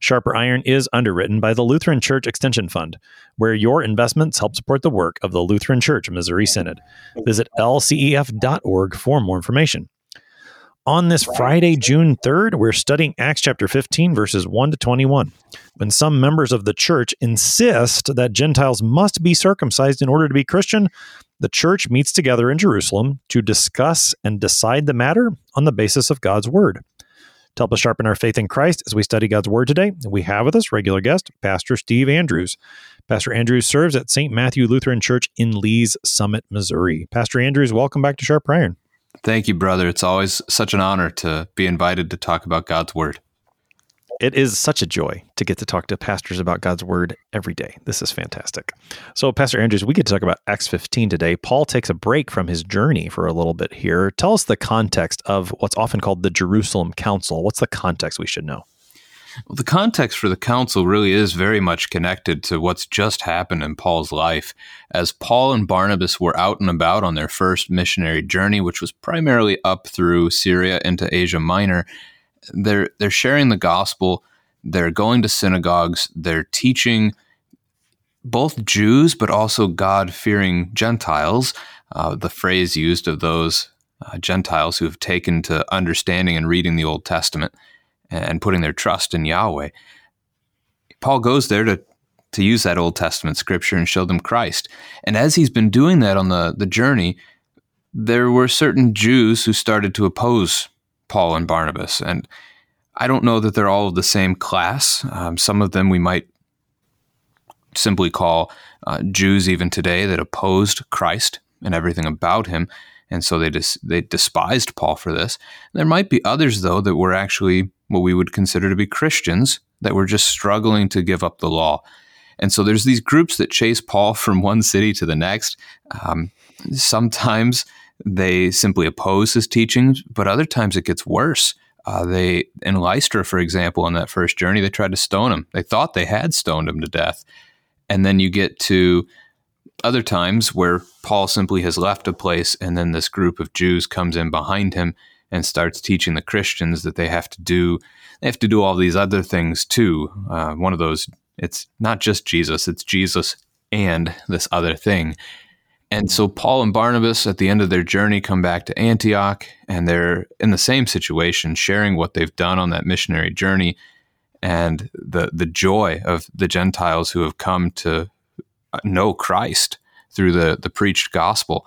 Sharper Iron is underwritten by the Lutheran Church Extension Fund, where your investments help support the work of the Lutheran Church Missouri Synod. Visit lcef.org for more information. On this Friday, June 3rd, we're studying Acts chapter 15, verses 1 to 21. When some members of the church insist that Gentiles must be circumcised in order to be Christian, the church meets together in Jerusalem to discuss and decide the matter on the basis of God's word. To help us sharpen our faith in Christ as we study God's Word today, we have with us regular guest, Pastor Steve Andrews. Pastor Andrews serves at St. Matthew Lutheran Church in Lee's Summit, Missouri. Pastor Andrews, welcome back to Sharp Iron. Thank you, brother. It's always such an honor to be invited to talk about God's Word it is such a joy to get to talk to pastors about God's word every day. This is fantastic. So, Pastor Andrews, we get to talk about Acts 15 today. Paul takes a break from his journey for a little bit here. Tell us the context of what's often called the Jerusalem Council. What's the context we should know? Well, the context for the council really is very much connected to what's just happened in Paul's life. As Paul and Barnabas were out and about on their first missionary journey, which was primarily up through Syria into Asia Minor, they're they're sharing the gospel. They're going to synagogues. They're teaching both Jews, but also God fearing Gentiles. Uh, the phrase used of those uh, Gentiles who have taken to understanding and reading the Old Testament and putting their trust in Yahweh. Paul goes there to to use that Old Testament scripture and show them Christ. And as he's been doing that on the, the journey, there were certain Jews who started to oppose Paul and Barnabas. And I don't know that they're all of the same class. Um, some of them we might simply call uh, Jews even today that opposed Christ and everything about him. And so they dis- they despised Paul for this. There might be others, though, that were actually what we would consider to be Christians that were just struggling to give up the law. And so there's these groups that chase Paul from one city to the next. Um, sometimes they simply oppose his teachings, but other times it gets worse. Uh, they in Lystra, for example, on that first journey, they tried to stone him. They thought they had stoned him to death, and then you get to other times where Paul simply has left a place, and then this group of Jews comes in behind him and starts teaching the Christians that they have to do they have to do all these other things too. Uh, one of those, it's not just Jesus; it's Jesus and this other thing. And so Paul and Barnabas at the end of their journey come back to Antioch and they're in the same situation, sharing what they've done on that missionary journey and the the joy of the Gentiles who have come to know Christ through the the preached gospel.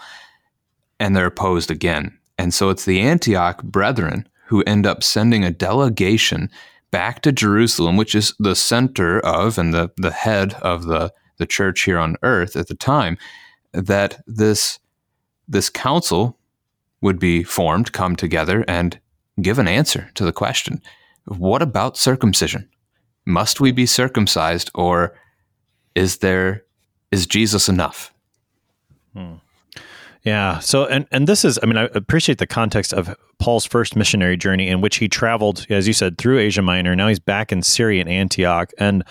And they're opposed again. And so it's the Antioch brethren who end up sending a delegation back to Jerusalem, which is the center of and the, the head of the, the church here on earth at the time that this this council would be formed, come together, and give an answer to the question: What about circumcision? Must we be circumcised, or is there is Jesus enough? Hmm. Yeah. So, and and this is, I mean, I appreciate the context of Paul's first missionary journey in which he traveled, as you said, through Asia Minor. Now he's back in Syria and Antioch, and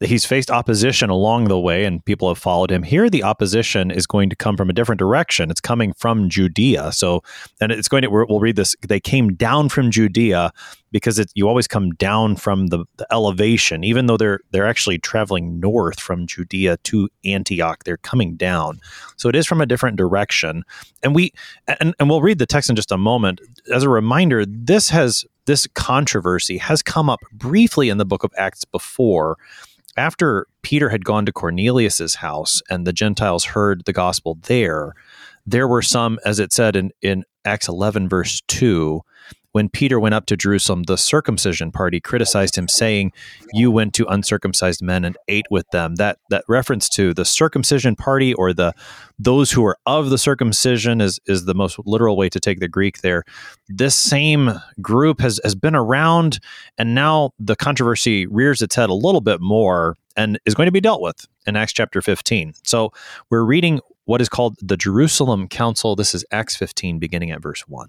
he's faced opposition along the way and people have followed him. Here the opposition is going to come from a different direction. It's coming from judea. So and it's going to we'll read this they came down from judea because it, you always come down from the, the elevation. Even though they're they're actually traveling north from judea to antioch they're coming down. So it is from a different direction. And we and, and we'll read the text in just a moment. As a reminder this has this controversy has come up briefly in the book of acts before after Peter had gone to Cornelius's house and the Gentiles heard the gospel there, there were some, as it said in, in Acts 11, verse 2, when Peter went up to Jerusalem, the circumcision party criticized him, saying, "You went to uncircumcised men and ate with them." That that reference to the circumcision party or the those who are of the circumcision is is the most literal way to take the Greek there. This same group has has been around, and now the controversy rears its head a little bit more and is going to be dealt with in Acts chapter 15. So we're reading what is called the Jerusalem Council. This is Acts 15, beginning at verse 1.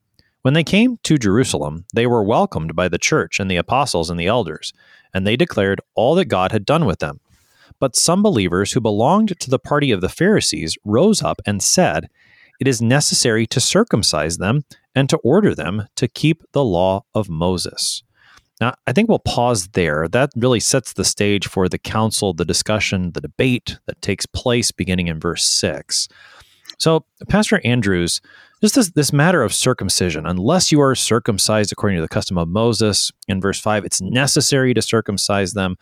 When they came to Jerusalem, they were welcomed by the church and the apostles and the elders, and they declared all that God had done with them. But some believers who belonged to the party of the Pharisees rose up and said, It is necessary to circumcise them and to order them to keep the law of Moses. Now, I think we'll pause there. That really sets the stage for the council, the discussion, the debate that takes place beginning in verse 6. So, Pastor Andrews, just this, this matter of circumcision, unless you are circumcised according to the custom of Moses, in verse 5, it's necessary to circumcise them.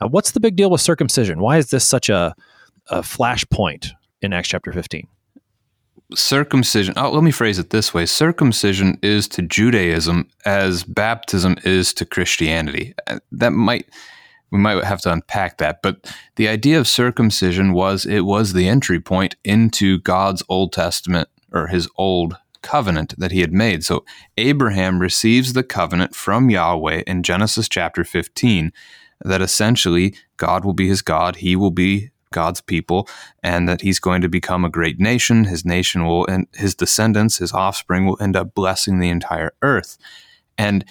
Uh, what's the big deal with circumcision? Why is this such a, a flashpoint in Acts chapter 15? circumcision oh, let me phrase it this way circumcision is to judaism as baptism is to christianity uh, that might we might have to unpack that but the idea of circumcision was it was the entry point into god's old testament or his old covenant that he had made so abraham receives the covenant from yahweh in genesis chapter 15 that essentially god will be his god he will be God's people and that he's going to become a great nation. His nation will, and his descendants, his offspring will end up blessing the entire earth. And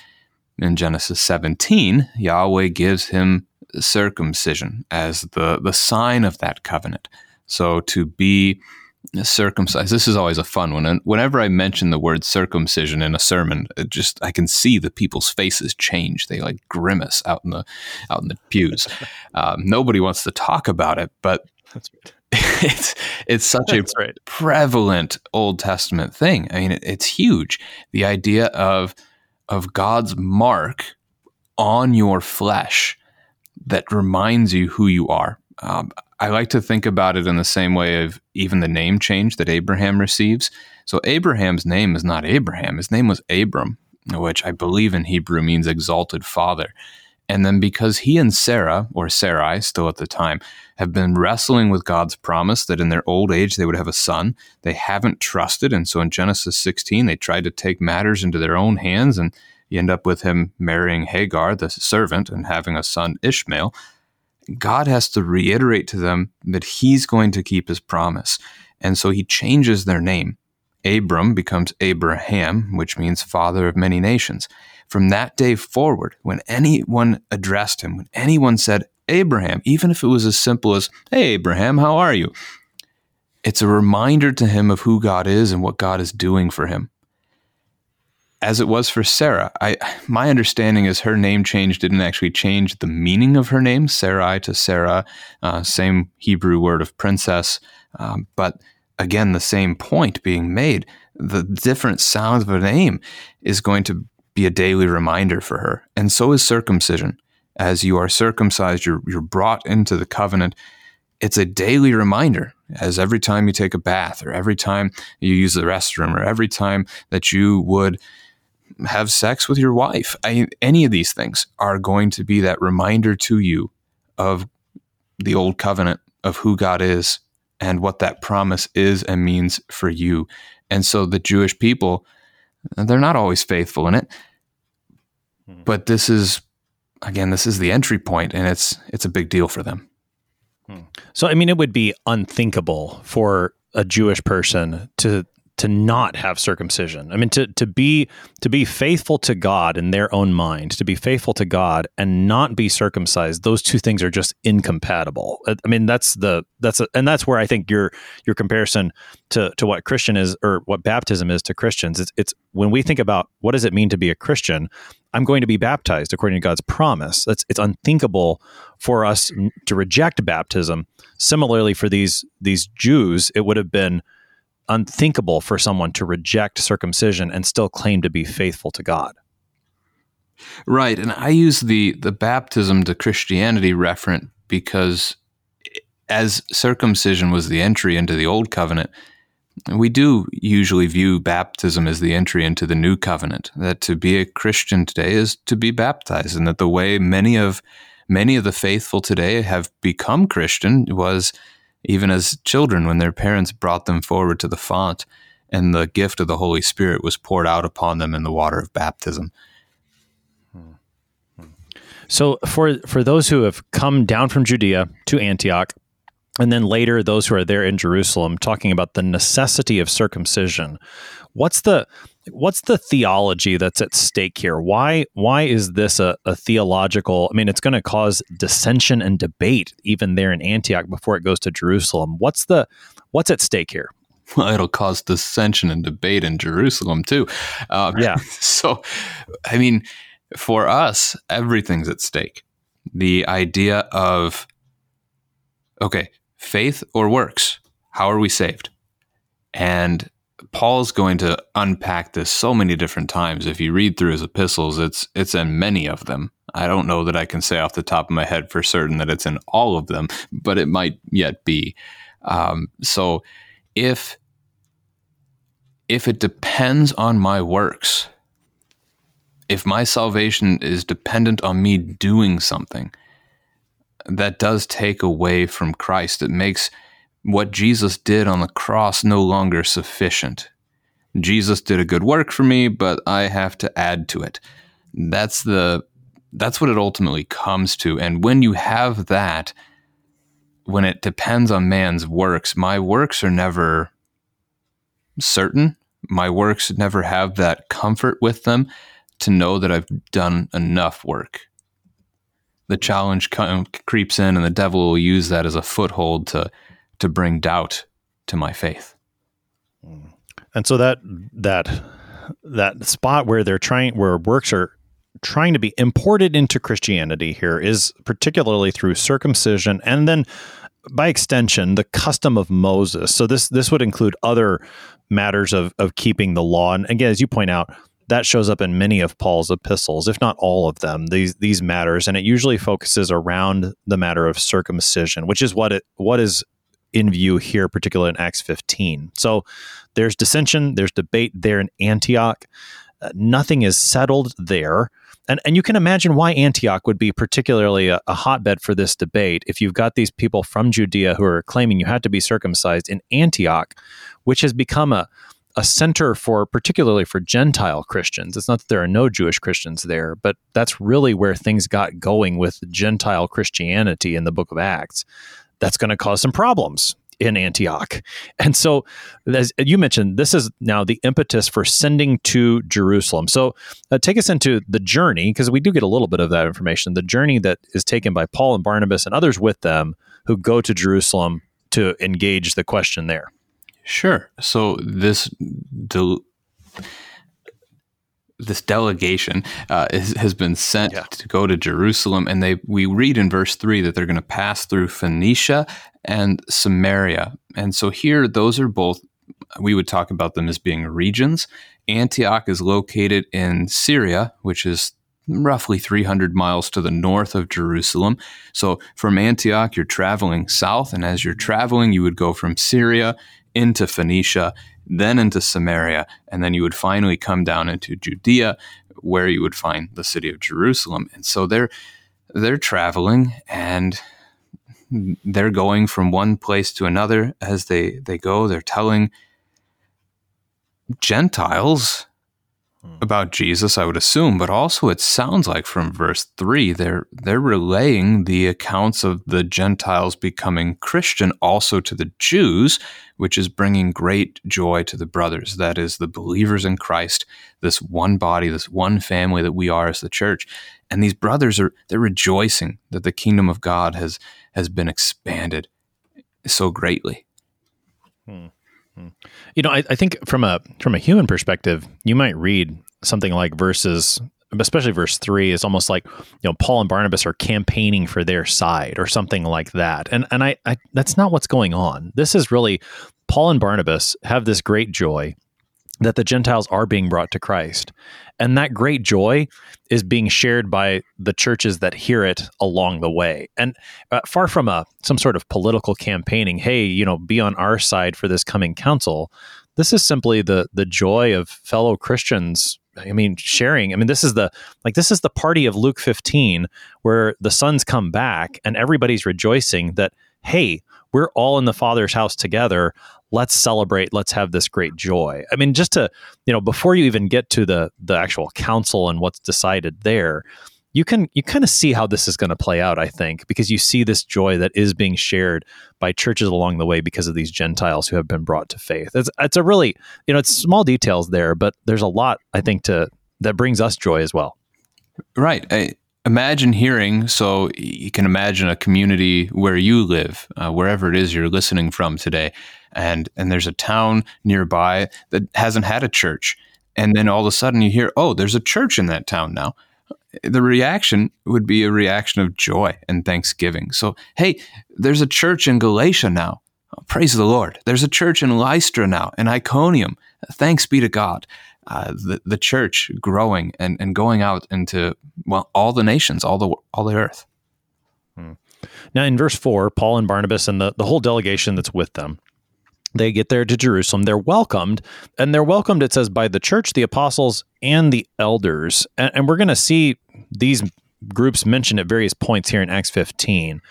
in Genesis 17, Yahweh gives him circumcision as the, the sign of that covenant. So to be circumcised. This is always a fun one. And whenever I mention the word circumcision in a sermon, it just I can see the people's faces change. They like grimace out in the out in the pews. Um, nobody wants to talk about it, but right. it's it's such a right. prevalent Old Testament thing. I mean, it, it's huge. The idea of of God's mark on your flesh that reminds you who you are. Um, I like to think about it in the same way of even the name change that Abraham receives. So Abraham's name is not Abraham. His name was Abram, which I believe in Hebrew means exalted father. And then because he and Sarah, or Sarai still at the time, have been wrestling with God's promise that in their old age they would have a son, they haven't trusted. And so in Genesis 16, they tried to take matters into their own hands. And you end up with him marrying Hagar, the servant, and having a son, Ishmael. God has to reiterate to them that he's going to keep his promise. And so he changes their name. Abram becomes Abraham, which means father of many nations. From that day forward, when anyone addressed him, when anyone said, Abraham, even if it was as simple as, Hey, Abraham, how are you? It's a reminder to him of who God is and what God is doing for him as it was for Sarah. I my understanding is her name change didn't actually change the meaning of her name, Sarai to Sarah, uh, same Hebrew word of princess, um, but again the same point being made. The different sound of a name is going to be a daily reminder for her, and so is circumcision. As you are circumcised, you're you're brought into the covenant. It's a daily reminder as every time you take a bath or every time you use the restroom or every time that you would have sex with your wife. I, any of these things are going to be that reminder to you of the old covenant of who God is and what that promise is and means for you. And so the Jewish people, they're not always faithful in it. Hmm. But this is again, this is the entry point and it's it's a big deal for them. Hmm. So I mean it would be unthinkable for a Jewish person to to not have circumcision. I mean to to be to be faithful to God in their own mind, to be faithful to God and not be circumcised. Those two things are just incompatible. I mean that's the that's a, and that's where I think your your comparison to to what Christian is or what baptism is to Christians. It's it's when we think about what does it mean to be a Christian, I'm going to be baptized according to God's promise. It's it's unthinkable for us to reject baptism. Similarly for these these Jews, it would have been unthinkable for someone to reject circumcision and still claim to be faithful to God. Right, and I use the the baptism to Christianity referent because as circumcision was the entry into the old covenant, we do usually view baptism as the entry into the new covenant. That to be a Christian today is to be baptized, and that the way many of many of the faithful today have become Christian was even as children when their parents brought them forward to the font, and the gift of the Holy Spirit was poured out upon them in the water of baptism. So for for those who have come down from Judea to Antioch, and then later those who are there in Jerusalem talking about the necessity of circumcision. What's the what's the theology that's at stake here? Why why is this a, a theological? I mean, it's going to cause dissension and debate even there in Antioch before it goes to Jerusalem. What's the what's at stake here? Well, it'll cause dissension and debate in Jerusalem too. Um, yeah. So, I mean, for us, everything's at stake. The idea of okay, faith or works? How are we saved? And Paul's going to unpack this so many different times. If you read through his epistles, it's it's in many of them. I don't know that I can say off the top of my head for certain that it's in all of them, but it might yet be. Um, so if if it depends on my works, if my salvation is dependent on me doing something, that does take away from Christ. It makes what Jesus did on the cross no longer sufficient. Jesus did a good work for me, but I have to add to it. That's the that's what it ultimately comes to. And when you have that, when it depends on man's works, my works are never certain. My works never have that comfort with them to know that I've done enough work the challenge creeps in, and the devil will use that as a foothold to to bring doubt to my faith. And so that that that spot where they're trying where works are trying to be imported into Christianity here is particularly through circumcision and then by extension the custom of Moses. So this this would include other matters of of keeping the law and again as you point out that shows up in many of Paul's epistles, if not all of them. These these matters, and it usually focuses around the matter of circumcision, which is what it what is in view here, particularly in Acts 15. So there's dissension, there's debate there in Antioch. Uh, nothing is settled there. And, and you can imagine why Antioch would be particularly a, a, hotbed for this debate if you've got these people from Judea who are claiming you had to be circumcised in Antioch, which has become a, a center for particularly for Gentile Christians. It's not that there are no Jewish Christians there, but that's really where things got going with Gentile Christianity in the book of Acts. That's going to cause some problems in Antioch. And so, as you mentioned, this is now the impetus for sending to Jerusalem. So, uh, take us into the journey, because we do get a little bit of that information the journey that is taken by Paul and Barnabas and others with them who go to Jerusalem to engage the question there. Sure. So this this delegation uh, is, has been sent yeah. to go to Jerusalem, and they we read in verse three that they're going to pass through Phoenicia and Samaria, and so here those are both we would talk about them as being regions. Antioch is located in Syria, which is roughly 300 miles to the north of Jerusalem. So from Antioch, you're traveling south, and as you're traveling, you would go from Syria into Phoenicia, then into Samaria, and then you would finally come down into Judea, where you would find the city of Jerusalem. And so they're they're traveling and they're going from one place to another as they, they go. They're telling Gentiles. About Jesus, I would assume, but also it sounds like from verse three, they're they're relaying the accounts of the Gentiles becoming Christian also to the Jews, which is bringing great joy to the brothers. That is the believers in Christ, this one body, this one family that we are as the church. And these brothers are they're rejoicing that the kingdom of God has has been expanded so greatly. Hmm. You know, I, I, think from a from a human perspective, you might read something like verses, especially verse three, is almost like you know Paul and Barnabas are campaigning for their side or something like that. And and I, I that's not what's going on. This is really Paul and Barnabas have this great joy that the Gentiles are being brought to Christ. And that great joy is being shared by the churches that hear it along the way. And uh, far from a some sort of political campaigning, hey, you know, be on our side for this coming council. This is simply the the joy of fellow Christians I mean, sharing. I mean, this is the like this is the party of Luke 15 where the sons come back and everybody's rejoicing that hey, we're all in the Father's house together. Let's celebrate. Let's have this great joy. I mean, just to you know, before you even get to the the actual council and what's decided there, you can you kind of see how this is going to play out i think because you see this joy that is being shared by churches along the way because of these gentiles who have been brought to faith it's, it's a really you know it's small details there but there's a lot i think to that brings us joy as well right I, imagine hearing so you can imagine a community where you live uh, wherever it is you're listening from today and and there's a town nearby that hasn't had a church and then all of a sudden you hear oh there's a church in that town now the reaction would be a reaction of joy and thanksgiving. So, hey, there's a church in Galatia now. Oh, praise the Lord. There's a church in Lystra now, in Iconium. Thanks be to God. Uh, the, the church growing and, and going out into well all the nations, all the all the earth. Hmm. Now, in verse four, Paul and Barnabas and the, the whole delegation that's with them they get there to Jerusalem. They're welcomed, and they're welcomed, it says, by the church, the apostles, and the elders. And, and we're going to see these groups mentioned at various points here in Acts 15.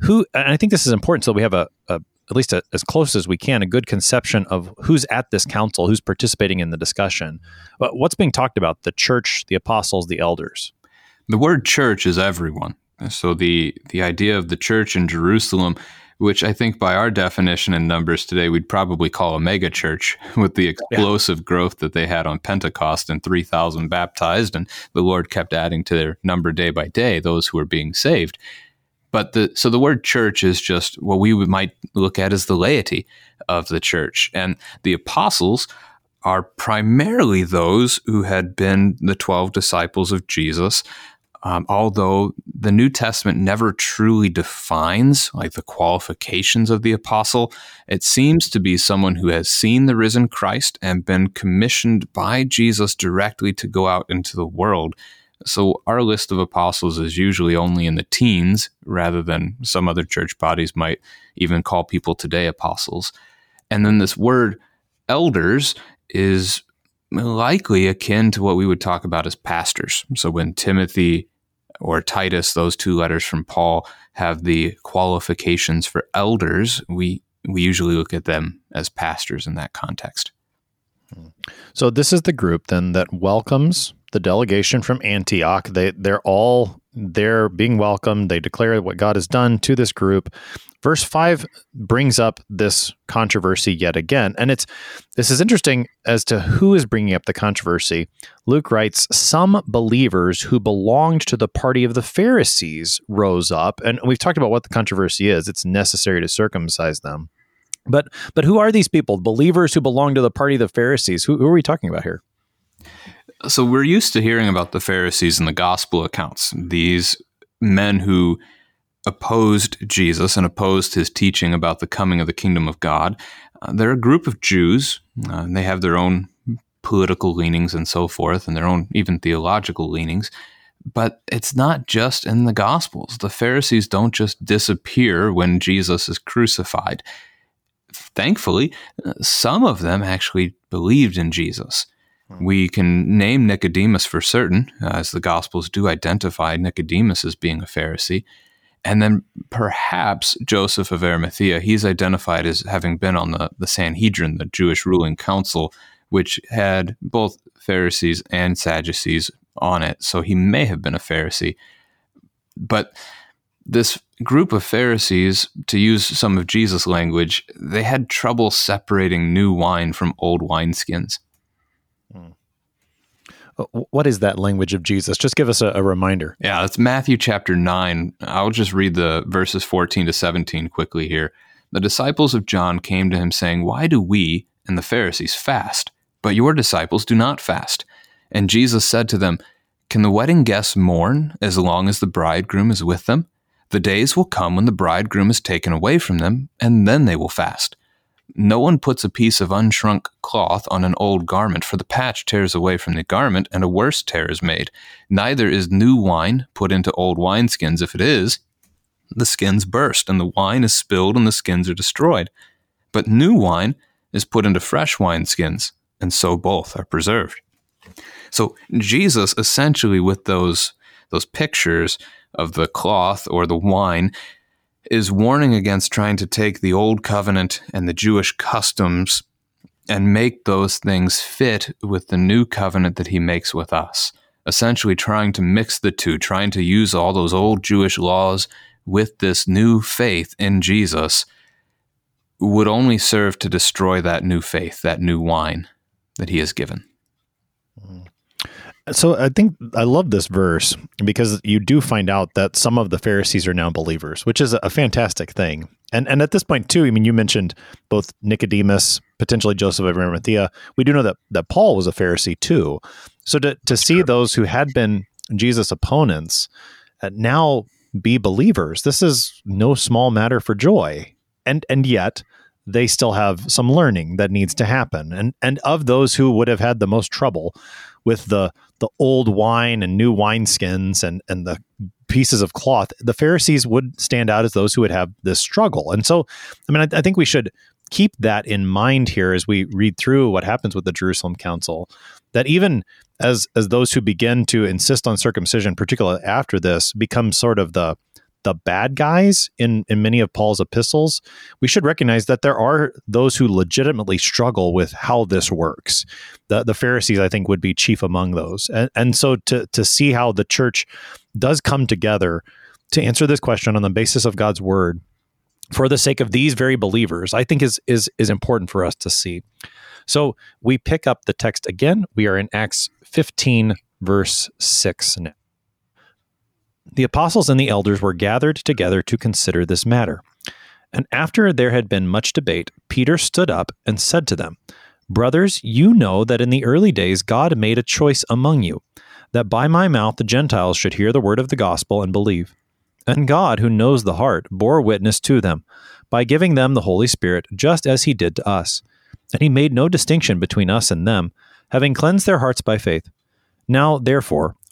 Who, and I think this is important so we have a, a at least a, as close as we can, a good conception of who's at this council, who's participating in the discussion. But what's being talked about? The church, the apostles, the elders. The word church is everyone. So the the idea of the church in Jerusalem which I think by our definition and numbers today, we'd probably call a mega church with the explosive yeah. growth that they had on Pentecost and 3,000 baptized. And the Lord kept adding to their number day by day, those who were being saved. But the, so the word church is just what we might look at as the laity of the church. And the apostles are primarily those who had been the 12 disciples of Jesus um, although the New Testament never truly defines like the qualifications of the apostle, it seems to be someone who has seen the risen Christ and been commissioned by Jesus directly to go out into the world. So our list of apostles is usually only in the teens rather than some other church bodies might even call people today apostles. And then this word elders is likely akin to what we would talk about as pastors. So when Timothy or Titus, those two letters from Paul have the qualifications for elders. We we usually look at them as pastors in that context. So this is the group then that welcomes the delegation from Antioch. They they're all they're being welcomed. They declare what God has done to this group. Verse 5 brings up this controversy yet again. And it's this is interesting as to who is bringing up the controversy. Luke writes, "Some believers who belonged to the party of the Pharisees rose up." And we've talked about what the controversy is. It's necessary to circumcise them. But but who are these people? Believers who belong to the party of the Pharisees. Who, who are we talking about here? So we're used to hearing about the Pharisees in the gospel accounts. These men who opposed Jesus and opposed his teaching about the coming of the kingdom of God. Uh, they're a group of Jews, uh, and they have their own political leanings and so forth, and their own even theological leanings. But it's not just in the Gospels. The Pharisees don't just disappear when Jesus is crucified. Thankfully, uh, some of them actually believed in Jesus. Hmm. We can name Nicodemus for certain, as the Gospels do identify Nicodemus as being a Pharisee. And then perhaps Joseph of Arimathea, he's identified as having been on the, the Sanhedrin, the Jewish ruling council, which had both Pharisees and Sadducees on it. So he may have been a Pharisee. But this group of Pharisees, to use some of Jesus' language, they had trouble separating new wine from old wineskins. What is that language of Jesus? Just give us a, a reminder. Yeah, it's Matthew chapter 9. I'll just read the verses 14 to 17 quickly here. The disciples of John came to him saying, Why do we and the Pharisees fast, but your disciples do not fast? And Jesus said to them, Can the wedding guests mourn as long as the bridegroom is with them? The days will come when the bridegroom is taken away from them, and then they will fast. No one puts a piece of unshrunk cloth on an old garment, for the patch tears away from the garment, and a worse tear is made. Neither is new wine put into old wineskins. If it is, the skins burst, and the wine is spilled, and the skins are destroyed. But new wine is put into fresh wineskins, and so both are preserved. So Jesus essentially with those those pictures of the cloth or the wine is warning against trying to take the old covenant and the Jewish customs and make those things fit with the new covenant that he makes with us. Essentially, trying to mix the two, trying to use all those old Jewish laws with this new faith in Jesus would only serve to destroy that new faith, that new wine that he has given. Mm. So I think I love this verse because you do find out that some of the Pharisees are now believers, which is a fantastic thing. And and at this point too, I mean, you mentioned both Nicodemus, potentially Joseph of Arimathea. We do know that that Paul was a Pharisee too. So to to see those who had been Jesus' opponents uh, now be believers, this is no small matter for joy. And and yet they still have some learning that needs to happen. And and of those who would have had the most trouble with the the old wine and new wineskins and and the pieces of cloth, the Pharisees would stand out as those who would have this struggle. And so, I mean, I, I think we should keep that in mind here as we read through what happens with the Jerusalem Council. That even as as those who begin to insist on circumcision, particularly after this, become sort of the the bad guys in in many of Paul's epistles, we should recognize that there are those who legitimately struggle with how this works. The the Pharisees, I think, would be chief among those. And and so to to see how the church does come together to answer this question on the basis of God's word for the sake of these very believers, I think is is is important for us to see. So we pick up the text again. We are in Acts 15, verse 6 now. The apostles and the elders were gathered together to consider this matter. And after there had been much debate, Peter stood up and said to them, Brothers, you know that in the early days God made a choice among you, that by my mouth the Gentiles should hear the word of the gospel and believe. And God, who knows the heart, bore witness to them, by giving them the Holy Spirit, just as he did to us. And he made no distinction between us and them, having cleansed their hearts by faith. Now, therefore,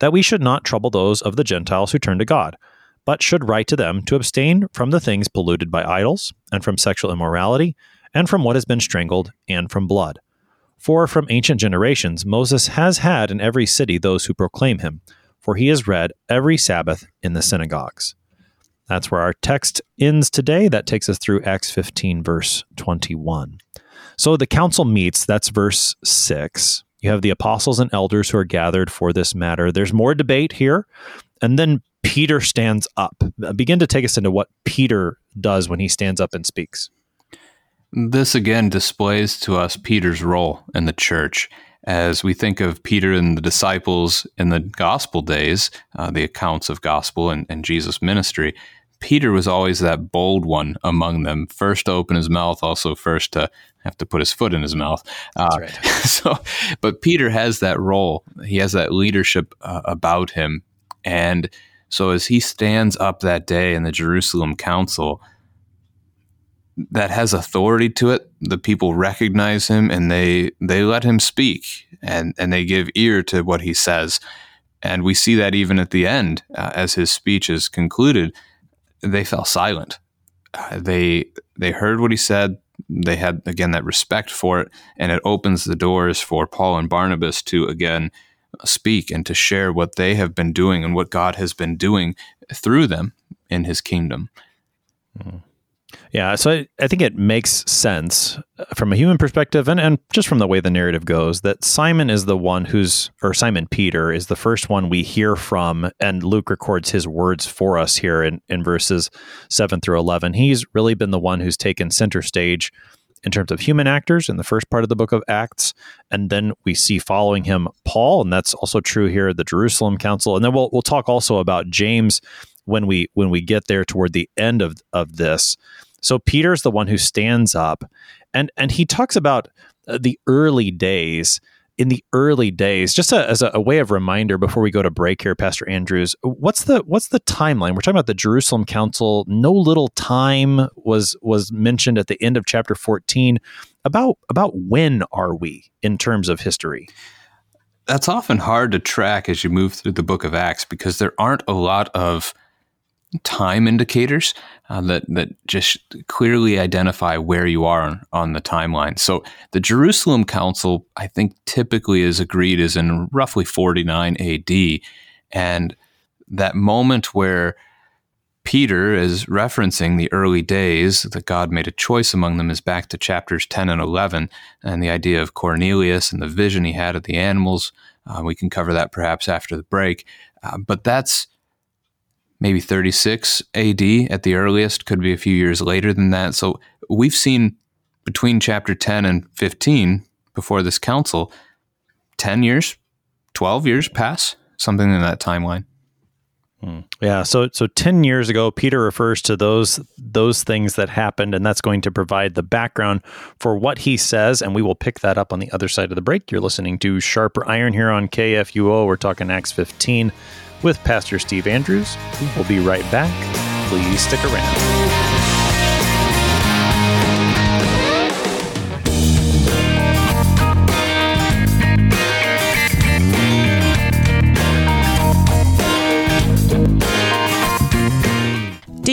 that we should not trouble those of the Gentiles who turn to God, but should write to them to abstain from the things polluted by idols, and from sexual immorality, and from what has been strangled, and from blood. For from ancient generations Moses has had in every city those who proclaim him, for he is read every Sabbath in the synagogues. That's where our text ends today. That takes us through Acts 15, verse 21. So the council meets, that's verse 6. You have the apostles and elders who are gathered for this matter. There's more debate here. And then Peter stands up. Begin to take us into what Peter does when he stands up and speaks. This again displays to us Peter's role in the church. As we think of Peter and the disciples in the gospel days, uh, the accounts of gospel and, and Jesus' ministry, Peter was always that bold one among them, first to open his mouth, also first to have to put his foot in his mouth. Uh, right. so, but Peter has that role. He has that leadership uh, about him, and so as he stands up that day in the Jerusalem Council, that has authority to it. The people recognize him, and they they let him speak, and and they give ear to what he says. And we see that even at the end, uh, as his speech is concluded they fell silent. Uh, they they heard what he said. They had again that respect for it, and it opens the doors for Paul and Barnabas to again speak and to share what they have been doing and what God has been doing through them in his kingdom. Mm. Yeah, so I, I, think it makes sense uh, from a human perspective and, and just from the way the narrative goes that Simon is the one who's, or Simon Peter is the first one we hear from, and Luke records his words for us here in, in verses 7 through 11. He's really been the one who's taken center stage in terms of human actors in the first part of the book of Acts. And then we see following him Paul, and that's also true here at the Jerusalem Council. And then we'll, we'll talk also about James when we when we get there toward the end of, of this. So Peter's the one who stands up and and he talks about uh, the early days in the early days just a, as a, a, way of reminder before we go to break here pastor andrews what's the what's the timeline? We're talking about the jerusalem council. No little time was was mentioned at the end of chapter 14 about about when are we in terms of history? That's often hard to track as you move through the book of acts because there aren't a lot of time indicators uh, that that just clearly identify where you are on, on the timeline. So the Jerusalem Council, I think, typically is agreed is in roughly 49 AD, and that moment where Peter is referencing the early days that God made a choice among them is back to chapters 10 and 11 and the idea of Cornelius and the vision he had of the animals. Uh, we can cover that perhaps after the break. Uh, but that's maybe 36 AD at the earliest, could be a few years later than that. So we've seen between chapter 10 and 15 before this council 10 years, 12 years pass, something in that timeline. Hmm. Yeah, so so 10 years ago Peter refers to those those things that happened and that's going to provide the background for what he says and we will pick that up on the other side of the break. You're listening to Sharper Iron here on KFUO. We're talking Acts 15 with Pastor Steve Andrews. We'll be right back. Please stick around.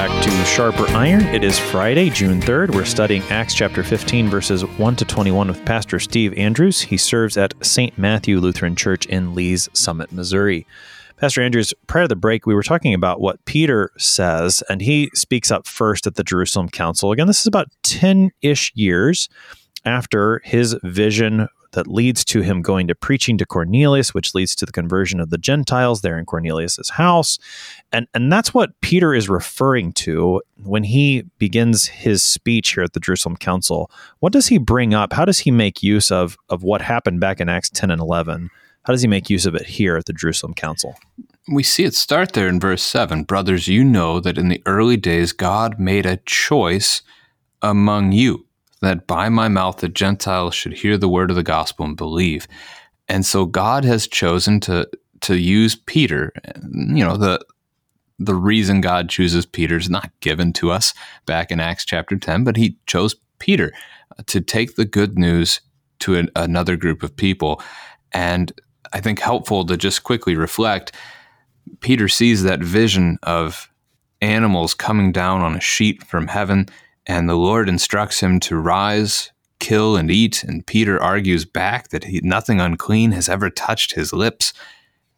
Back to Sharper Iron. It is Friday, June 3rd. We're studying Acts chapter 15, verses 1 to 21 with Pastor Steve Andrews. He serves at St. Matthew Lutheran Church in Lee's Summit, Missouri. Pastor Andrews, prior to the break, we were talking about what Peter says, and he speaks up first at the Jerusalem Council. Again, this is about 10 ish years after his vision that leads to him going to preaching to Cornelius, which leads to the conversion of the Gentiles there in Cornelius's house. And, and that's what Peter is referring to when he begins his speech here at the Jerusalem Council. What does he bring up? How does he make use of, of what happened back in Acts 10 and 11? How does he make use of it here at the Jerusalem Council? We see it start there in verse 7. Brothers, you know that in the early days God made a choice among you that by my mouth the Gentiles should hear the word of the gospel and believe. And so God has chosen to to use Peter. You know, the the reason God chooses Peter is not given to us back in Acts chapter 10, but he chose Peter to take the good news to an, another group of people. And I think helpful to just quickly reflect Peter sees that vision of animals coming down on a sheet from heaven and the Lord instructs him to rise, kill, and eat. And Peter argues back that he, nothing unclean has ever touched his lips.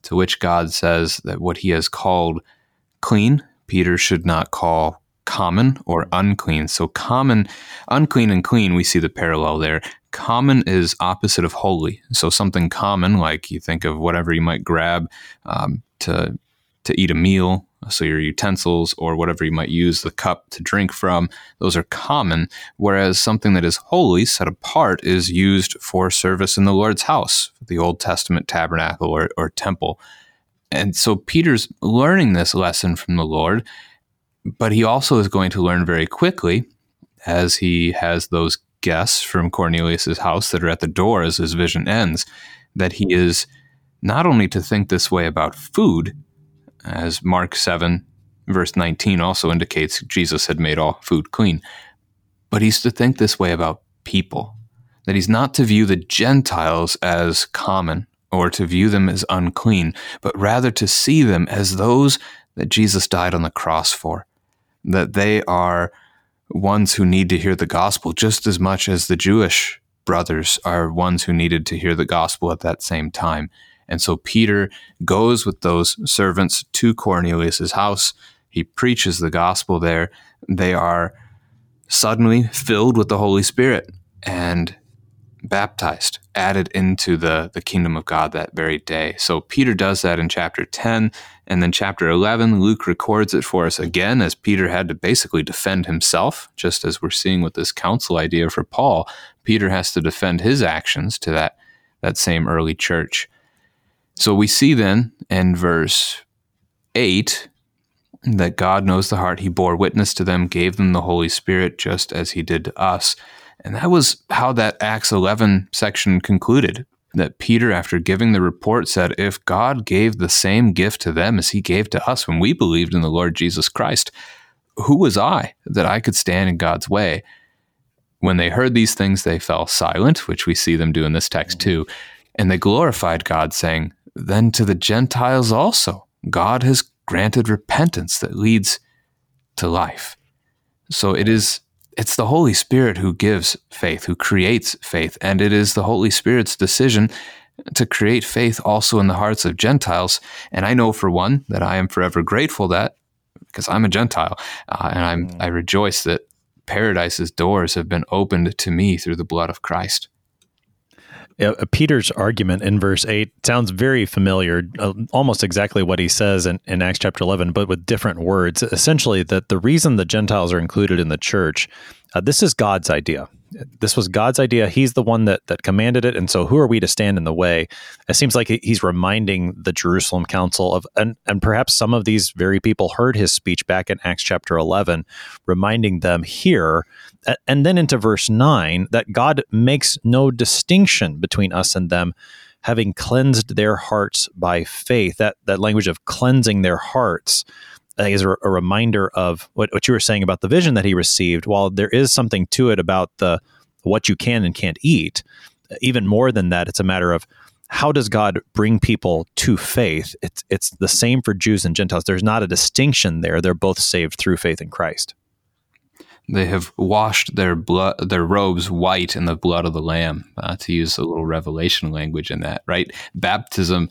To which God says that what he has called clean, Peter should not call common or unclean. So, common, unclean, and clean, we see the parallel there. Common is opposite of holy. So, something common, like you think of whatever you might grab um, to to eat a meal so your utensils or whatever you might use the cup to drink from, those are common, whereas something that is holy, set apart, is used for service in the Lord's house, the Old Testament tabernacle or, or temple. And so Peter's learning this lesson from the Lord, but he also is going to learn very quickly as he has those guests from Cornelius's house that are at the door as his vision ends, that he is not only to think this way about food, as Mark 7, verse 19 also indicates Jesus had made all food clean, but he's to think this way about people, that he's not to view the Gentiles as common or to view them as unclean, but rather to see them as those that Jesus died on the cross for, that they are ones who need to hear the gospel just as much as the Jewish brothers are ones who needed to hear the gospel at that same time. And so Peter goes with those servants to Cornelius's house. He preaches the gospel there. They are suddenly filled with the Holy Spirit and baptized, added into the, the kingdom of God that very day. So Peter does that in chapter 10. And then chapter 11, Luke records it for us again as Peter had to basically defend himself, just as we're seeing with this council idea for Paul. Peter has to defend his actions to that, that same early church. So we see then in verse 8 that God knows the heart. He bore witness to them, gave them the Holy Spirit, just as he did to us. And that was how that Acts 11 section concluded. That Peter, after giving the report, said, If God gave the same gift to them as he gave to us when we believed in the Lord Jesus Christ, who was I that I could stand in God's way? When they heard these things, they fell silent, which we see them do in this text mm-hmm. too. And they glorified God, saying, Then to the Gentiles also, God has granted repentance that leads to life. So it is it's the Holy Spirit who gives faith, who creates faith, and it is the Holy Spirit's decision to create faith also in the hearts of Gentiles. And I know for one that I am forever grateful that because I'm a Gentile, uh, and I'm mm. I rejoice that paradise's doors have been opened to me through the blood of Christ. Uh, Peter's argument in verse 8 sounds very familiar, uh, almost exactly what he says in, in Acts chapter 11, but with different words. Essentially, that the reason the Gentiles are included in the church, uh, this is God's idea. This was God's idea. He's the one that, that commanded it. And so, who are we to stand in the way? It seems like he's reminding the Jerusalem Council of, and, and perhaps some of these very people heard his speech back in Acts chapter 11, reminding them here and then into verse 9 that God makes no distinction between us and them having cleansed their hearts by faith that that language of cleansing their hearts I think is a, a reminder of what, what you were saying about the vision that he received while there is something to it about the what you can and can't eat even more than that it's a matter of how does God bring people to faith? It's it's the same for Jews and Gentiles. There's not a distinction there. They're both saved through faith in Christ. They have washed their blood, their robes white in the blood of the Lamb. Uh, to use a little revelation language in that, right? Baptism,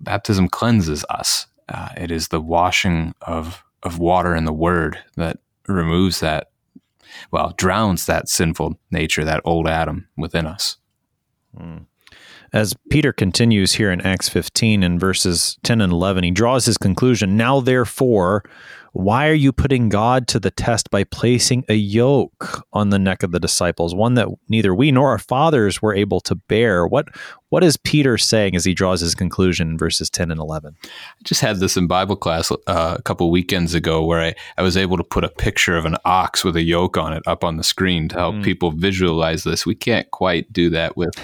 baptism cleanses us. Uh, it is the washing of of water in the Word that removes that, well, drowns that sinful nature, that old Adam within us. Mm. As Peter continues here in Acts 15 in verses 10 and 11, he draws his conclusion Now, therefore, why are you putting God to the test by placing a yoke on the neck of the disciples, one that neither we nor our fathers were able to bear? What what is Peter saying as he draws his conclusion in verses 10 and 11? I just had this in Bible class uh, a couple weekends ago where I, I was able to put a picture of an ox with a yoke on it up on the screen to help mm. people visualize this. We can't quite do that with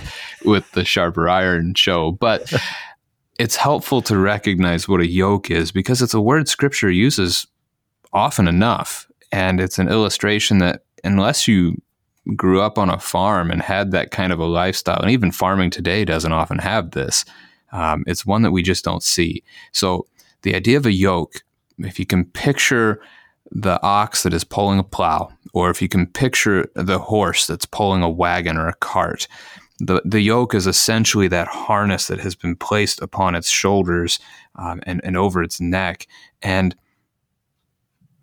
with the sharper iron show, but it's helpful to recognize what a yoke is because it's a word scripture uses often enough. And it's an illustration that unless you grew up on a farm and had that kind of a lifestyle, and even farming today doesn't often have this, um, it's one that we just don't see. So the idea of a yoke, if you can picture the ox that is pulling a plow, or if you can picture the horse that's pulling a wagon or a cart, the, the yoke is essentially that harness that has been placed upon its shoulders um, and, and over its neck. And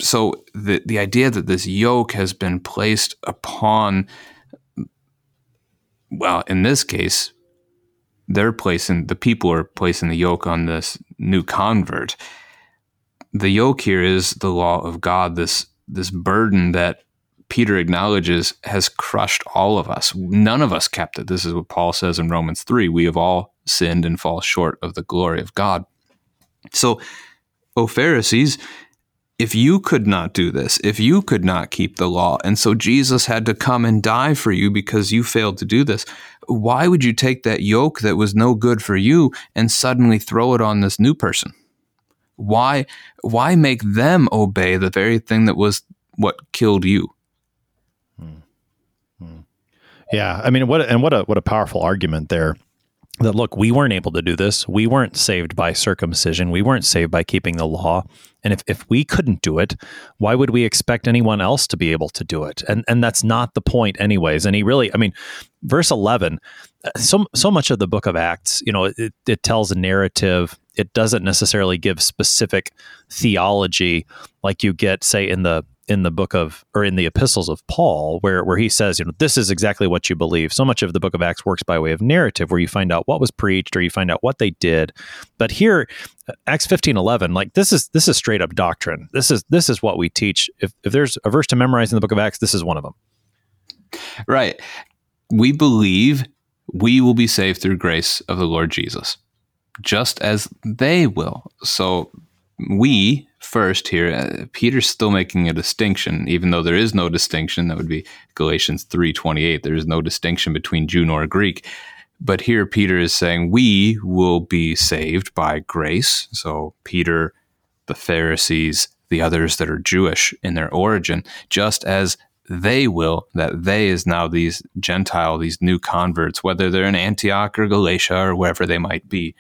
so the the idea that this yoke has been placed upon well in this case they're placing the people are placing the yoke on this new convert. The yoke here is the law of god this this burden that peter acknowledges has crushed all of us. None of us kept it. This is what paul says in romans 3 we have all sinned and fall short of the glory of god. So o pharisees if you could not do this, if you could not keep the law, and so Jesus had to come and die for you because you failed to do this, why would you take that yoke that was no good for you and suddenly throw it on this new person? Why why make them obey the very thing that was what killed you? Hmm. Hmm. Yeah, I mean, what and what a what a powerful argument there. That look, we weren't able to do this. We weren't saved by circumcision. We weren't saved by keeping the law. And if, if we couldn't do it, why would we expect anyone else to be able to do it? And and that's not the point, anyways. And he really, I mean, verse eleven, uh, so so much of the book of Acts, you know, it, it tells a narrative. It doesn't necessarily give specific theology like you get, say, in the in the book of or in the epistles of Paul, where where he says, you know, this is exactly what you believe. So much of the book of Acts works by way of narrative, where you find out what was preached or you find out what they did. But here, uh, Acts fifteen eleven, like this is this is straight up doctrine. This is this is what we teach. If if there's a verse to memorize in the book of Acts, this is one of them. Right. We believe we will be saved through grace of the Lord Jesus, just as they will. So we first here uh, peter's still making a distinction even though there is no distinction. That would be galatians 3.28 there is no distinction between jew nor greek. But here peter is saying we will be saved by grace. So peter the pharisees the others that are jewish in their origin just as they will that they is now these gentile these new converts whether they're in antioch or galatia or wherever they might be.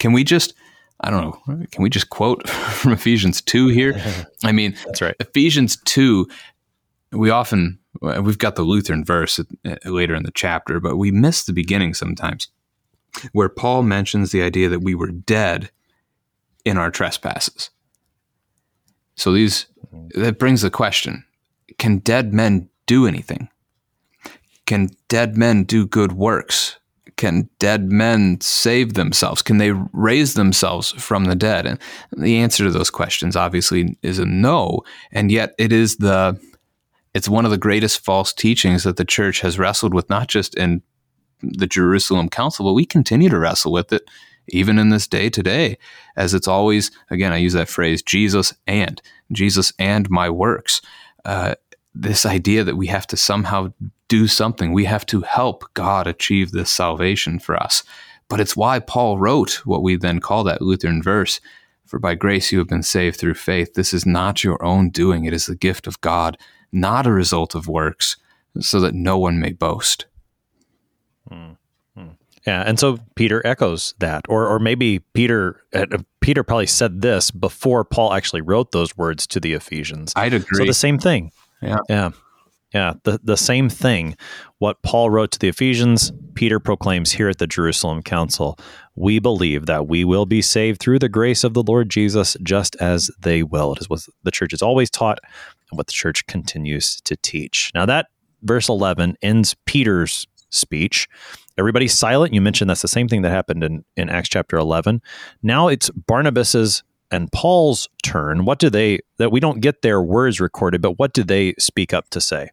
Can we just I don't know. Can we just quote from Ephesians 2 here? I mean, that's right. Ephesians 2, we often, we've got the Lutheran verse later in the chapter, but we miss the beginning sometimes, where Paul mentions the idea that we were dead in our trespasses. So these, mm-hmm. that brings the question can dead men do anything? Can dead men do good works? Can dead men save themselves? Can they raise themselves from the dead? And the answer to those questions obviously is a no. And yet it is the it's one of the greatest false teachings that the church has wrestled with, not just in the Jerusalem Council, but we continue to wrestle with it even in this day today, as it's always, again, I use that phrase, Jesus and, Jesus and my works. Uh, this idea that we have to somehow do something. We have to help God achieve this salvation for us. But it's why Paul wrote what we then call that Lutheran verse For by grace you have been saved through faith. This is not your own doing, it is the gift of God, not a result of works, so that no one may boast. Hmm. Yeah, and so Peter echoes that, or or maybe Peter uh, Peter probably said this before Paul actually wrote those words to the Ephesians. I'd agree. So the same thing. Yeah, yeah. Yeah, the, the same thing. What Paul wrote to the Ephesians, Peter proclaims here at the Jerusalem Council. We believe that we will be saved through the grace of the Lord Jesus, just as they will. It is what the church has always taught and what the church continues to teach. Now, that verse 11 ends Peter's speech. Everybody's silent. You mentioned that's the same thing that happened in, in Acts chapter 11. Now it's Barnabas's and Paul's turn. What do they, that we don't get their words recorded, but what do they speak up to say?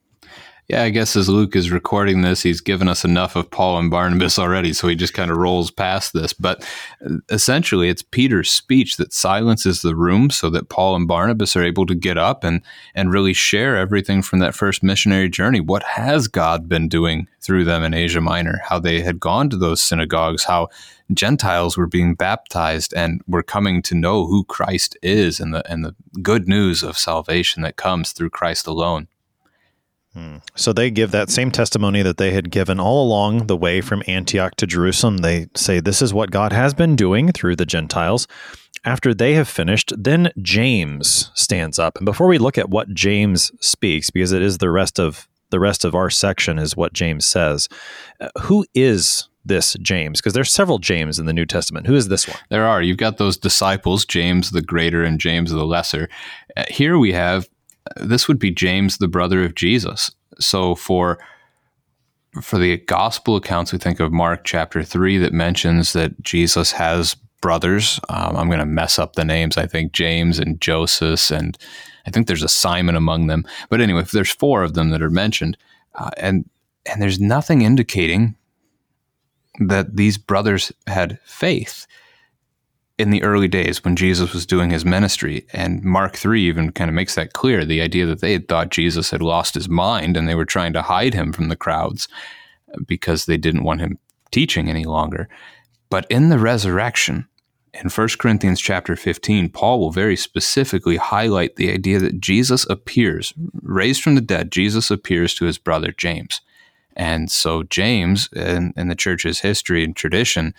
Yeah, I guess as Luke is recording this, he's given us enough of Paul and Barnabas already, so he just kind of rolls past this. But uh, essentially, it's Peter's speech that silences the room so that Paul and Barnabas are able to get up and, and really share everything from that first missionary journey. What has God been doing through them in Asia Minor? How they had gone to those synagogues, how Gentiles were being baptized and were coming to know who Christ is and the, and the good news of salvation that comes through Christ alone. So they give that same testimony that they had given all along the way from Antioch to Jerusalem. They say, This is what God has been doing through the Gentiles. After they have finished, then James stands up. And before we look at what James speaks, because it is the rest of the rest of our section is what James says. Uh, who is this James? Because there's several James in the New Testament. Who is this one? There are. You've got those disciples, James the greater and James the lesser. Uh, here we have this would be James, the brother of Jesus. So for for the gospel accounts, we think of Mark chapter three that mentions that Jesus has brothers. Um, I'm going to mess up the names. I think James and Joseph, and I think there's a Simon among them. But anyway, there's four of them that are mentioned, uh, and and there's nothing indicating that these brothers had faith. In the early days when Jesus was doing his ministry. And Mark 3 even kind of makes that clear the idea that they had thought Jesus had lost his mind and they were trying to hide him from the crowds uh, because they didn't want him teaching any longer. But in the resurrection, in 1 Corinthians chapter 15, Paul will very specifically highlight the idea that Jesus appears, raised from the dead, Jesus appears to his brother James. And so, James, in, in the church's history and tradition,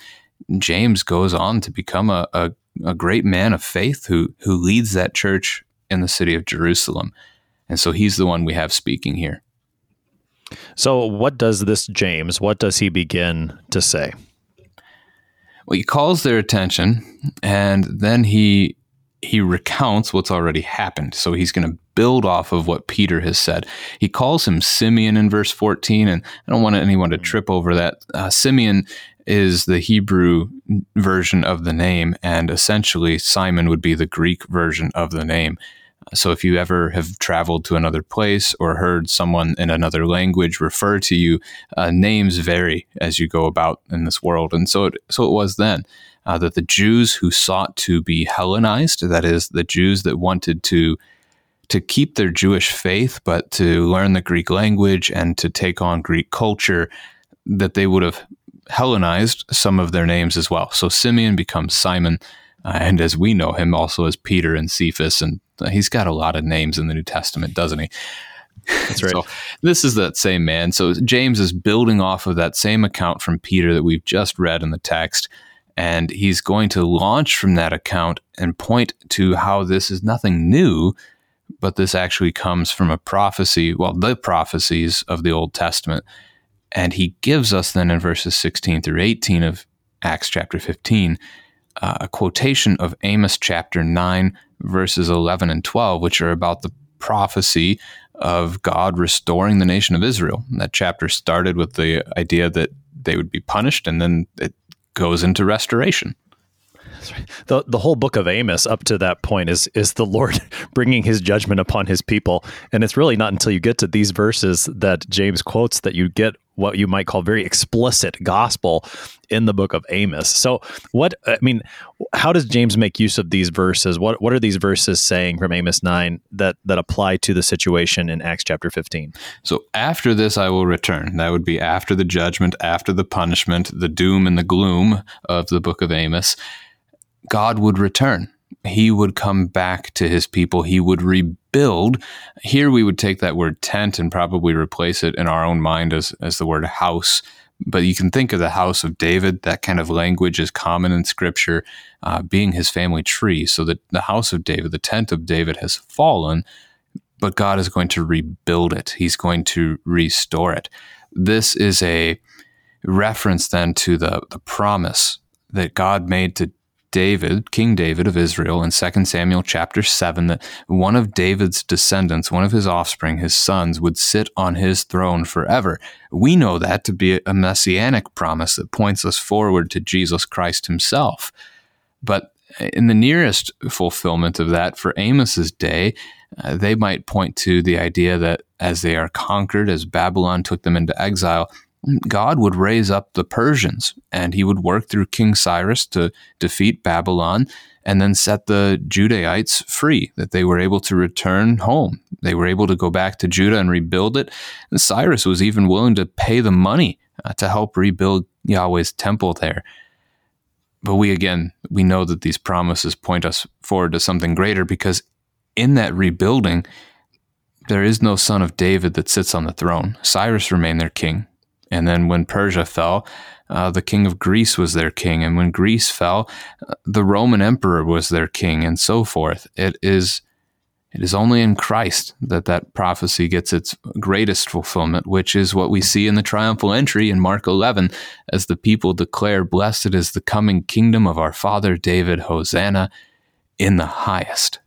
James goes on to become a, a, a great man of faith who, who leads that church in the city of Jerusalem. And so, he's the one we have speaking here. So, what does this James, what does he begin to say? Well, he calls their attention and then he he recounts what's already happened. So he's going to build off of what Peter has said. He calls him Simeon in verse 14, and I don't want anyone to trip over that. Uh, Simeon is the Hebrew version of the name, and essentially Simon would be the Greek version of the name. So if you ever have traveled to another place or heard someone in another language refer to you, uh, names vary as you go about in this world, and so it, so it was then. Uh, that the Jews who sought to be Hellenized, that is, the Jews that wanted to to keep their Jewish faith, but to learn the Greek language and to take on Greek culture, that they would have Hellenized some of their names as well. So Simeon becomes Simon, uh, and as we know him, also as Peter and Cephas, and he's got a lot of names in the New Testament, doesn't he? That's right. so this is that same man. So James is building off of that same account from Peter that we've just read in the text. And he's going to launch from that account and point to how this is nothing new, but this actually comes from a prophecy, well, the prophecies of the Old Testament. And he gives us then in verses 16 through 18 of Acts chapter 15 uh, a quotation of Amos chapter 9, verses 11 and 12, which are about the prophecy of God restoring the nation of Israel. And That chapter started with the idea that they would be punished, and then it goes into restoration. The the whole book of Amos up to that point is is the Lord bringing His judgment upon His people, and it's really not until you get to these verses that James quotes that you get what you might call very explicit gospel in the book of Amos. So, what I mean, how does James make use of these verses? What what are these verses saying from Amos nine that that apply to the situation in Acts chapter fifteen? So, after this, I will return. That would be after the judgment, after the punishment, the doom and the gloom of the book of Amos. God would return. He would come back to his people. He would rebuild. Here we would take that word tent and probably replace it in our own mind as, as the word house. But you can think of the house of David. That kind of language is common in scripture, uh, being his family tree. So that the house of David, the tent of David, has fallen, but God is going to rebuild it. He's going to restore it. This is a reference then to the, the promise that God made to David, King David of Israel, in 2 Samuel chapter 7, that one of David's descendants, one of his offspring, his sons, would sit on his throne forever. We know that to be a messianic promise that points us forward to Jesus Christ himself. But in the nearest fulfillment of that, for Amos's day, uh, they might point to the idea that as they are conquered, as Babylon took them into exile, God would raise up the Persians and he would work through King Cyrus to defeat Babylon and then set the Judahites free, that they were able to return home. They were able to go back to Judah and rebuild it. And Cyrus was even willing to pay the money uh, to help rebuild Yahweh's temple there. But we, again, we know that these promises point us forward to something greater because in that rebuilding, there is no son of David that sits on the throne. Cyrus remained their king. And then when Persia fell, uh, the king of Greece was their king. And when Greece fell, uh, the Roman emperor was their king, and so forth. It is. It is only in Christ that that prophecy gets its greatest fulfillment, which is what we see in the triumphal entry in Mark 11 as the people declare, Blessed is the coming kingdom of our father David, Hosanna in the highest.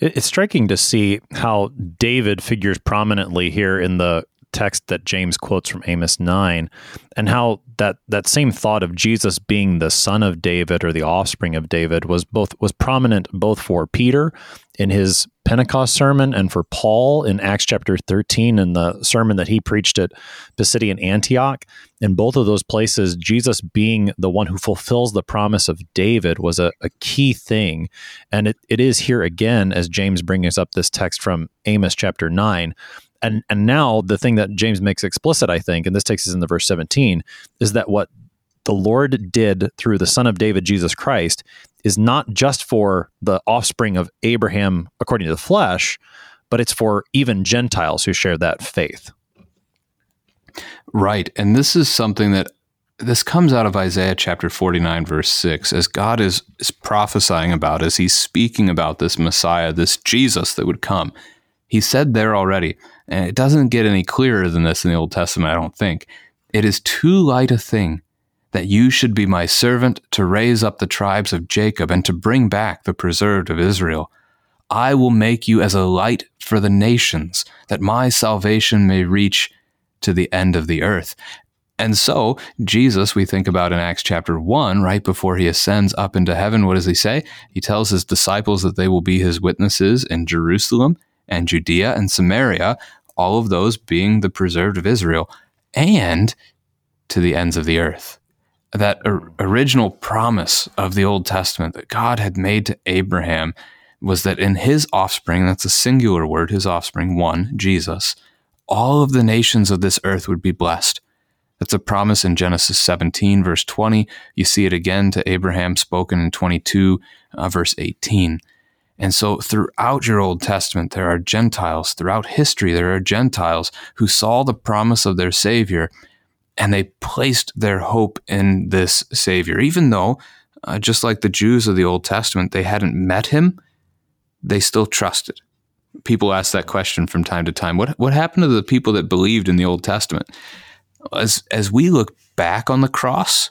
It's striking to see how David figures prominently here in the text that James quotes from Amos 9 and how that that same thought of Jesus being the son of David or the offspring of David was both was prominent both for Peter in his Pentecost sermon and for Paul in Acts chapter 13 in the sermon that he preached at Pisidian Antioch. In both of those places, Jesus being the one who fulfills the promise of David was a, a key thing. And it, it is here again, as James brings up this text from Amos chapter 9. And, and now the thing that James makes explicit, I think, and this takes us in the verse 17, is that what the Lord did through the Son of David, Jesus Christ, is not just for the offspring of Abraham according to the flesh, but it's for even Gentiles who share that faith. Right. And this is something that this comes out of Isaiah chapter 49, verse 6, as God is, is prophesying about, as he's speaking about this Messiah, this Jesus that would come. He said there already, and it doesn't get any clearer than this in the Old Testament, I don't think. It is too light a thing that you should be my servant to raise up the tribes of Jacob and to bring back the preserved of Israel. I will make you as a light for the nations, that my salvation may reach to the end of the earth. And so, Jesus, we think about in Acts chapter 1, right before he ascends up into heaven, what does he say? He tells his disciples that they will be his witnesses in Jerusalem and Judea and Samaria, all of those being the preserved of Israel, and to the ends of the earth that or, original promise of the Old Testament that God had made to Abraham was that in his offspring, that's a singular word, his offspring, one, Jesus, all of the nations of this earth would be blessed. That's a promise in Genesis 17, verse 20. You see it again to Abraham spoken in 22, uh, verse 18. And so throughout your Old Testament, there are Gentiles. Throughout history, there are Gentiles who saw the promise of their Savior and they placed their hope in this Savior. Even though, uh, just like the Jews of the Old Testament, they hadn't met him, they still trusted. People ask that question from time to time. What, what happened to the people that believed in the Old Testament? As, as we look back on the cross,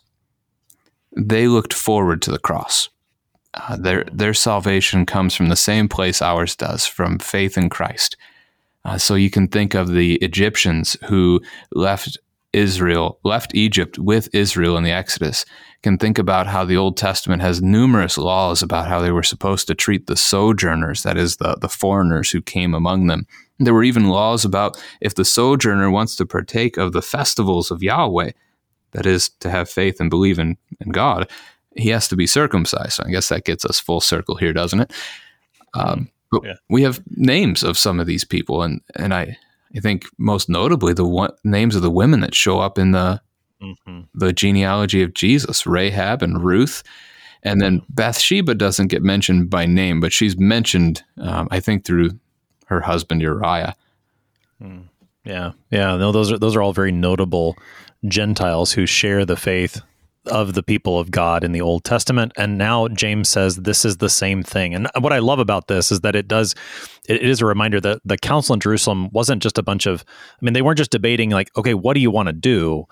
they looked forward to the cross. Uh, their, their salvation comes from the same place ours does, from faith in Christ. Uh, so you can think of the Egyptians who left Israel, left Egypt with Israel in the Exodus, can think about how the Old Testament has numerous laws about how they were supposed to treat the sojourners, that is, the, the foreigners who came among them. There were even laws about if the sojourner wants to partake of the festivals of Yahweh, that is, to have faith and believe in, in God, he has to be circumcised. So I guess that gets us full circle here, doesn't it? Um, but yeah. we have names of some of these people, and, and I, I think most notably the one, names of the women that show up in the mm-hmm. the genealogy of Jesus, Rahab and Ruth, and then Bathsheba doesn't get mentioned by name, but she's mentioned, um, I think, through her husband Uriah. Mm. Yeah, yeah. No, those are those are all very notable Gentiles who share the faith of the people of God in the Old Testament. And now James says this is the same thing. And what I love about this is that it does, it is a reminder that the council in Jerusalem wasn't just a bunch of, I mean, they weren't just debating, like, okay, what do you want to do?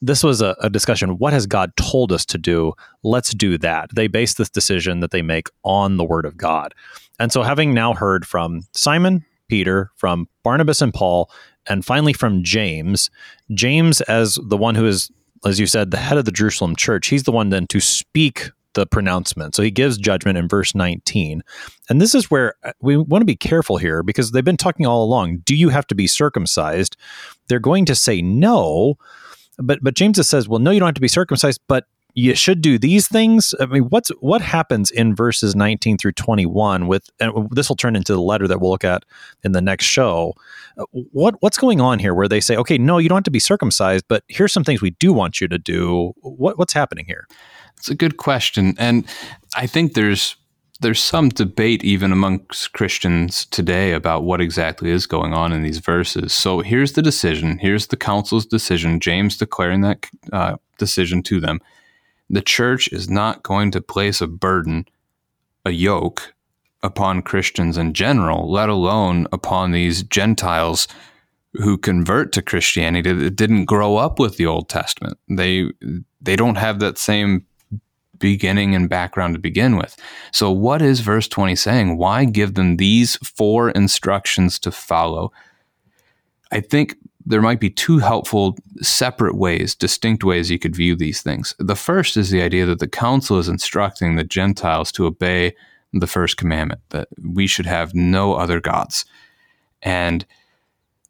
This was a, a discussion. What has God told us to do? Let's do that. They base this decision that they make on the word of God. And so, having now heard from Simon, Peter, from Barnabas and Paul, and finally from James, James, as the one who is as you said, the head of the Jerusalem church, he's the one then to speak the pronouncement. So he gives judgment in verse 19. And this is where uh, we want to be careful here because they've been talking all along. Do you have to be circumcised? They're going to say no. But but James says, well, no, you don't have to be circumcised, but you should do these things. I mean, what's what happens in verses 19 through 21 with and this will turn into the letter that we'll look at in the next show. What what's going on here where they say, "Okay, no, you don't have to be circumcised, but here's some things we do want you to do." What what's happening here? It's a good question, and I think there's there's some debate even amongst Christians today about what exactly is going on in these verses. So here's the decision. Here's the council's decision. James declaring that uh, decision to them the church is not going to place a burden, a yoke, upon Christians in general, let alone upon these Gentiles who convert to Christianity that didn't grow up with the Old Testament. They they don't have that same beginning and background to begin with. So what is verse 20 saying? Why give them these four instructions to follow? I think there might be two helpful separate ways, distinct ways you could view these things. The first is the idea that the council is instructing the Gentiles to obey the first commandment, that we should have no other gods. And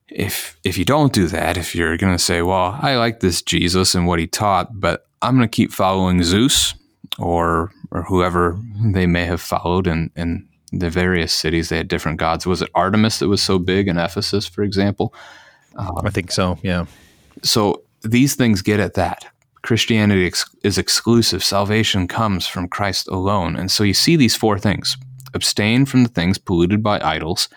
if if you don't do that, if you're going to say, "Well, I like this Jesus and what he taught, but I'm going to keep following Zeus or or whoever they may have followed in in the various cities, they had different gods. Was it Artemis that was so big in Ephesus, for example? Um, I think so. Yeah. So these things get at that. Christianity ex- is exclusive. Salvation comes from Christ alone. And so you see these four things abstain from the things polluted by idols.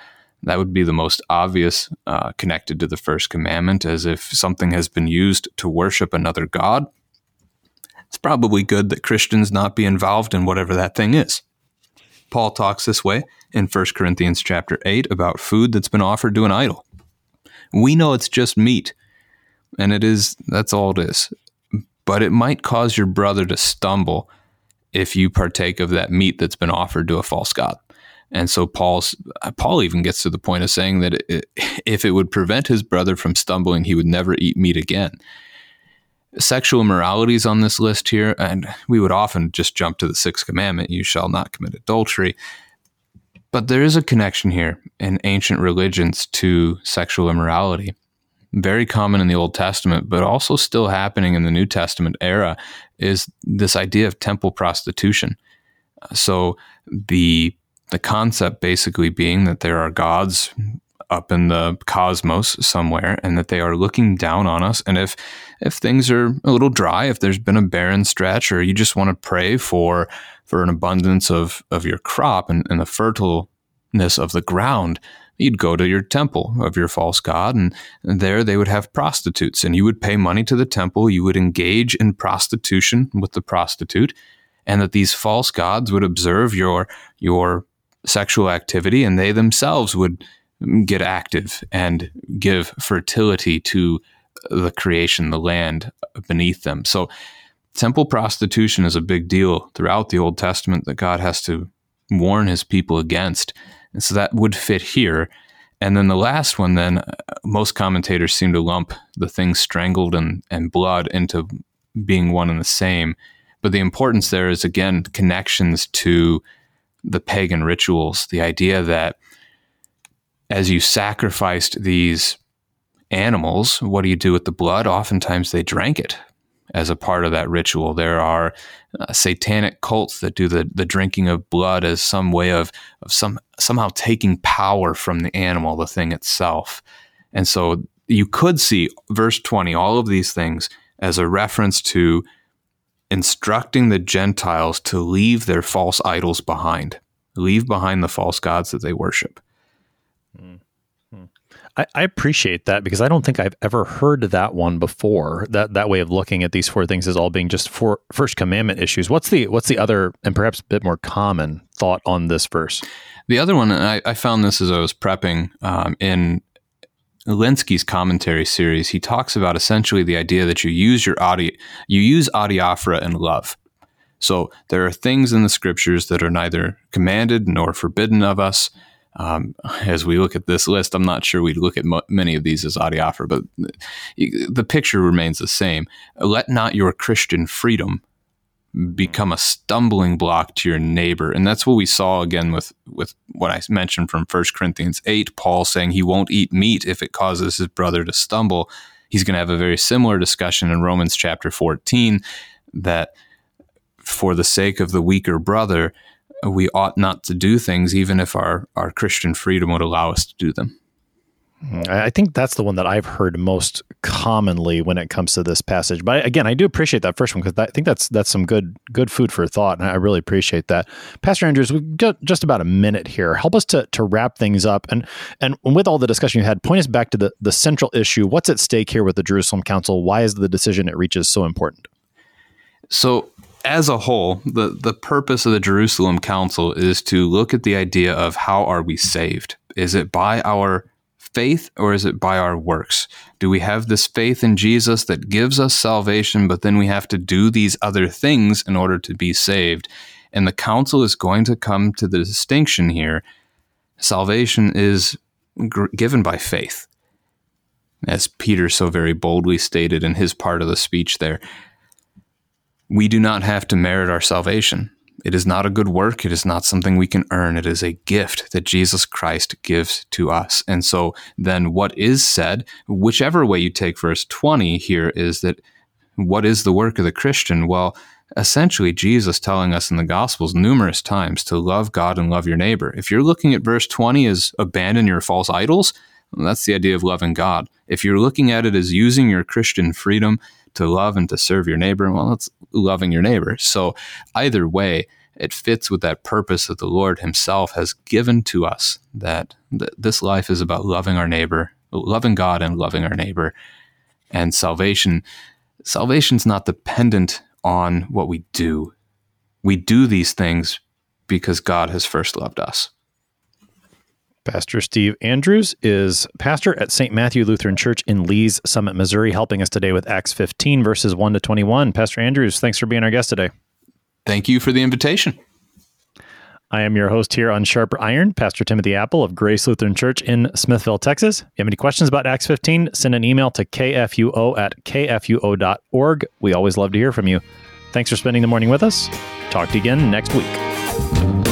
That would be the most obvious uh, connected to the first commandment, as if something has been used to worship another God. It's probably good that Christians not be involved in whatever that thing is. Paul talks this way in 1 Corinthians chapter 8 about food that's been offered to an idol. We know it's just meat, and it is that's all it is. But it might cause your brother to stumble if you partake of that meat that's been offered to a false god. And so Paul's Paul even gets to the point of saying that it, if it would prevent his brother from stumbling, he would never eat meat again. Sexual immorality is on this list here, and we would often just jump to the sixth commandment: "You shall not commit adultery." But there is a connection here in ancient religions to sexual immorality. Very common in the Old Testament, but also still happening in the New Testament era, is this idea of temple prostitution. So the the concept basically being that there are gods up in the cosmos somewhere and that they are looking down on us and if if things are a little dry if there's been a barren stretch or you just want to pray for for an abundance of of your crop and, and the fertileness of the ground you'd go to your temple of your false god and, there they would have prostitutes and you would pay money to the temple you would engage in prostitution with the prostitute and that these false gods would observe your your sexual activity and they themselves would get active and give fertility to the creation, the land beneath them. So, temple prostitution is a big deal throughout the Old Testament that God has to warn his people against. And so that would fit here. And then the last one, then, uh, most commentators seem to lump the things strangled and, and blood into being one and the same. But the importance there is, again, connections to the pagan rituals, the idea that as you sacrificed these animals, what do you do with the blood? Oftentimes they drank it as a part of that ritual. There are uh, satanic cults that do the, the drinking of blood as some way of, of some somehow taking power from the animal, the thing itself. And so you could see verse 20, all of these things as a reference to instructing the Gentiles to leave their false idols behind, leave behind the false gods that they worship. I, I, appreciate that because I don't think I've ever heard that one before. That that way of looking at these four things as all being just four first commandment issues. What's the what's the other and perhaps a bit more common thought on this verse? The other one, I, I found this as I was prepping um, in Lenski's commentary series. He talks about essentially the idea that you use your audi you use adiaphora in love. So there are things in the scriptures that are neither commanded nor forbidden of us um, as we look at this list, I'm not sure we'd look at mo- many of these as adiaphora, but the picture remains the same. Let not your Christian freedom become a stumbling block to your neighbor. And that's what we saw again with, with what I mentioned from 1 Corinthians 8, Paul saying he won't eat meat if it causes his brother to stumble. He's going to have a very similar discussion in Romans chapter 14 that for the sake of the weaker brother, we ought not to do things, even if our, our Christian freedom would allow us to do them. I think that's the one that I've heard most commonly when it comes to this passage. But again, I do appreciate that first one because I think that's that's some good good food for thought, and I really appreciate that. Pastor Andrews, we've got just about a minute here. Help us to to wrap things up, and and with all the discussion you had, point us back to the the central issue. What's at stake here with the Jerusalem Council? Why is the decision it reaches so important? So as a whole, the, the purpose of the Jerusalem Council is to look at the idea of how are we saved? Is it by our faith or is it by our works? Do we have this faith in Jesus that gives us salvation, but then we have to do these other things in order to be saved? And the council is going to come to the distinction here. Salvation is given by faith. as Peter so very boldly stated in his part of the speech there. We do not have to merit our salvation. It is not a good work. It is not something we can earn. It is a gift that Jesus Christ gives to us. And so then what is said, whichever way you take verse 20 here, is that what is the work of the Christian? Well, essentially, Jesus telling us in the Gospels numerous times to love God and love your neighbor. If you're looking at verse 20 as abandon your false idols, that's the idea of loving God. If you're looking at it as using your Christian freedom to love and to serve your neighbor, well, that's loving your neighbor. So either way, it fits with that purpose that the Lord Himself has given to us that th- this life is about loving our neighbor, loving God and loving our neighbor. And salvation, salvation's not dependent on what we do. We do these things because God has first loved us. Pastor Steve Andrews is pastor at St. Matthew Lutheran Church in Lee's Summit, Missouri, helping us today with Acts 15, verses 1 to 21. Pastor Andrews, thanks for being our guest today. Thank you for the invitation. I am your host here on Sharper Iron, Pastor Timothy Appel of Grace Lutheran Church in Smithville, Texas. If you have any questions about Acts 15, send an email to kfuo at kfuo.org. We always love to hear from you. Thanks for spending the morning with us. Talk to you again next week.